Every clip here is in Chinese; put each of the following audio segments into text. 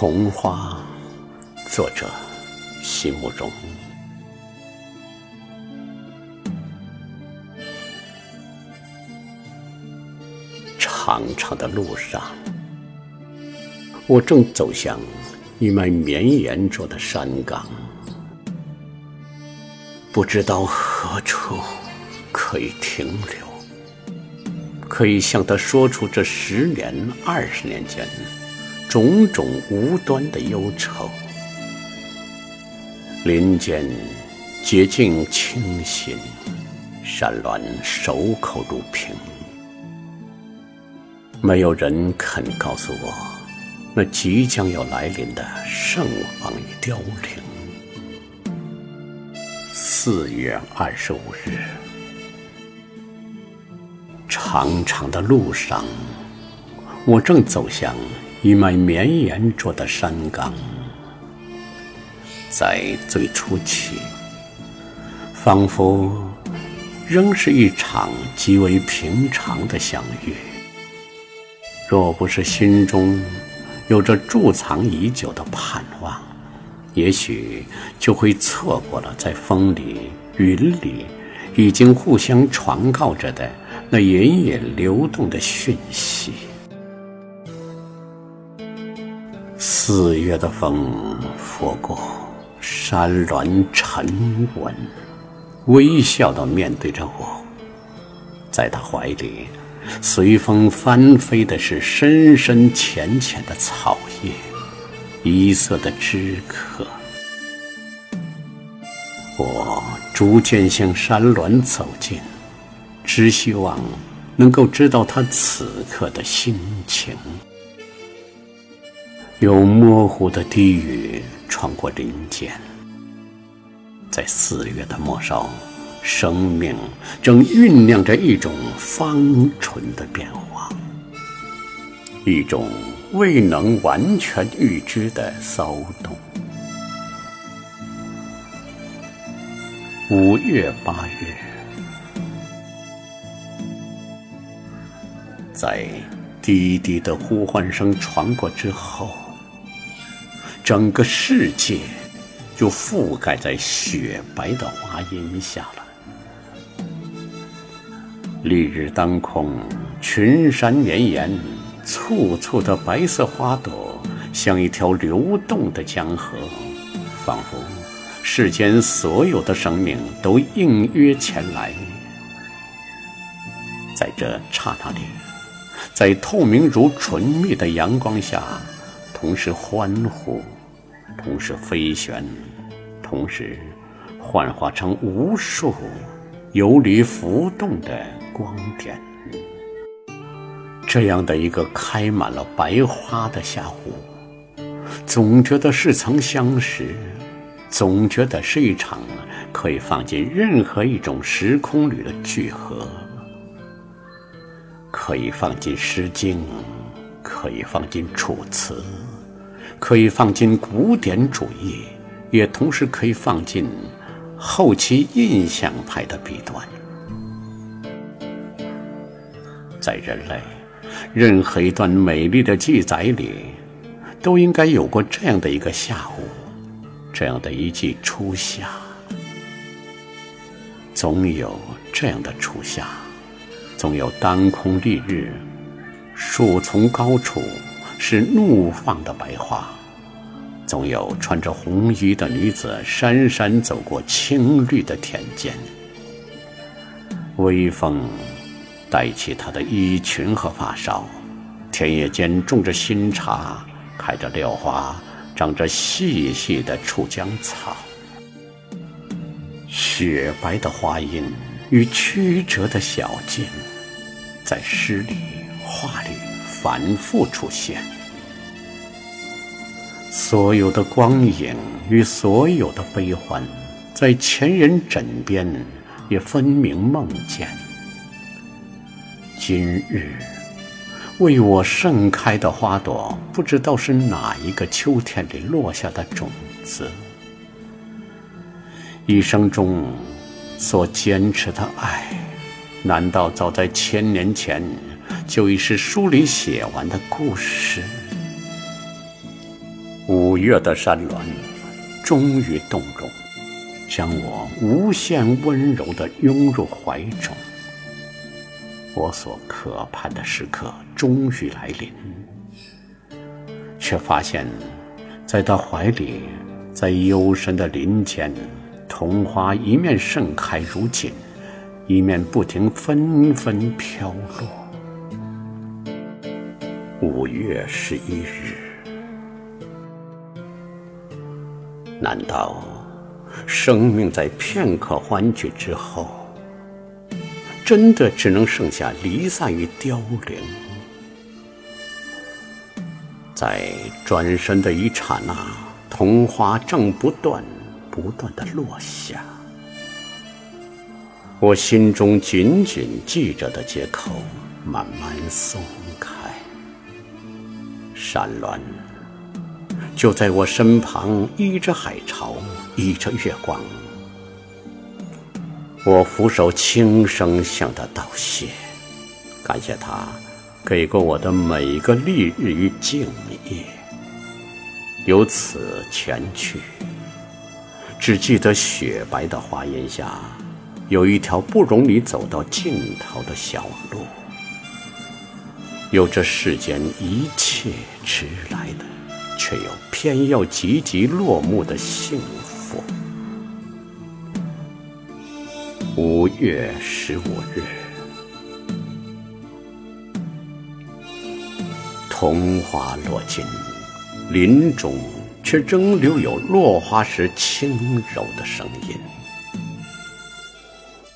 红花，作者：席慕容。长长的路上，我正走向一脉绵延着的山岗，不知道何处可以停留，可以向他说出这十年、二十年间。种种无端的忧愁，林间洁净清新，山峦守口如瓶。没有人肯告诉我，那即将要来临的盛放与凋零。四月二十五日，长长的路上，我正走向。一脉绵延着的山岗，在最初起，仿佛仍是一场极为平常的相遇。若不是心中有着贮藏已久的盼望，也许就会错过了在风里、云里已经互相传告着的那隐隐流动的讯息。四月的风拂过，山峦沉稳，微笑地面对着我。在他怀里，随风翻飞的是深深浅浅的草叶，一色的枝柯。我逐渐向山峦走近，只希望能够知道他此刻的心情。有模糊的低语穿过林间，在四月的末梢，生命正酝酿着一种芳醇的变化，一种未能完全预知的骚动。五月八月，在滴滴的呼唤声传过之后。整个世界就覆盖在雪白的花荫下了。丽日当空，群山绵延，簇簇的白色花朵像一条流动的江河，仿佛世间所有的生命都应约前来。在这刹那里，在透明如纯蜜的阳光下，同时欢呼。同时飞旋，同时幻化成无数游离浮动的光点。这样的一个开满了白花的下午，总觉得似曾相识，总觉得是一场可以放进任何一种时空里的聚合，可以放进《诗经》，可以放进《楚辞》。可以放进古典主义，也同时可以放进后期印象派的笔端。在人类任何一段美丽的记载里，都应该有过这样的一个下午，这样的一季初夏。总有这样的初夏，总有当空丽日，树丛高处。是怒放的白花，总有穿着红衣的女子姗姗走过青绿的田间，微风带起她的衣裙和发梢，田野间种着新茶，开着柳花，长着细细的楚江草，雪白的花荫与曲折的小径，在诗里画里。反复出现，所有的光影与所有的悲欢，在前人枕边也分明梦见。今日为我盛开的花朵，不知道是哪一个秋天里落下的种子。一生中所坚持的爱，难道早在千年前？就已是书里写完的故事。五月的山峦终于动容，将我无限温柔地拥入怀中。我所渴盼的时刻终于来临，却发现，在他怀里，在幽深的林间，桐花一面盛开如锦，一面不停纷纷飘落。五月十一日，难道生命在片刻欢聚之后？真的只能剩下离散与凋零，在转身的一刹那，桐花正不断、不断的落下，我心中紧紧系着的结口慢慢松开，山峦就在我身旁，依着海潮，依着月光。我俯首轻声向他道谢，感谢他给过我的每一个丽日与静夜。由此前去，只记得雪白的花荫下，有一条不容你走到尽头的小路，有这世间一切迟来的，却又偏要急急落幕的幸福。五月十五日，桐花落尽，林中却仍留有落花时轻柔的声音。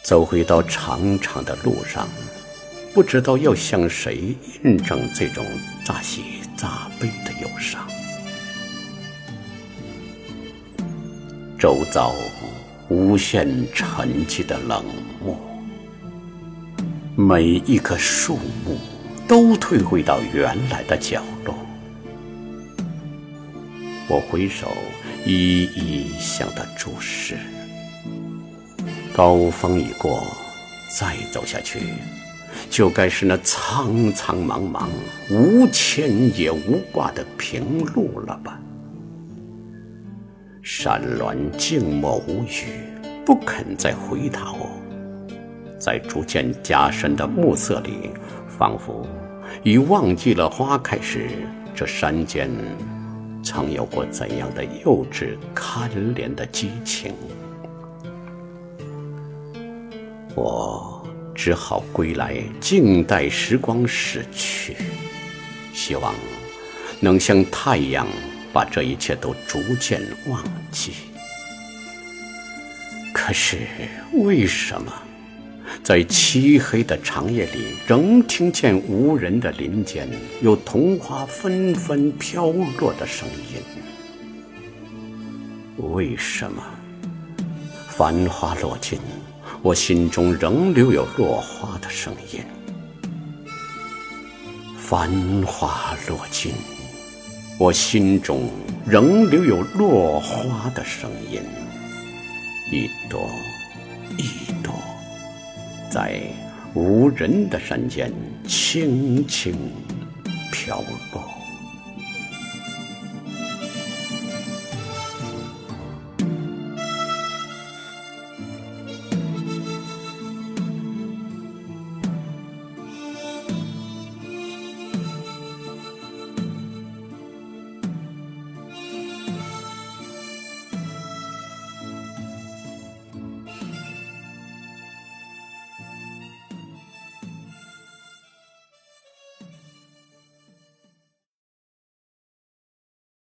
走回到长长的路上，不知道要向谁印证这种乍喜乍悲的忧伤。周遭。无限沉寂的冷漠，每一棵树木都退回到原来的角落。我挥手，一一向他注视。高峰已过，再走下去，就该是那苍苍茫茫、无牵也无挂的平路了吧？山峦静默无语，不肯再回答我。在逐渐加深的暮色里，仿佛已忘记了花开时这山间曾有过怎样的幼稚堪怜的激情。我只好归来，静待时光逝去，希望能像太阳。把这一切都逐渐忘记。可是为什么，在漆黑的长夜里，仍听见无人的林间有桐花纷纷飘落的声音？为什么繁花落尽，我心中仍留有落花的声音？繁花落尽。我心中仍留有落花的声音，一朵一朵，在无人的山间轻轻飘落。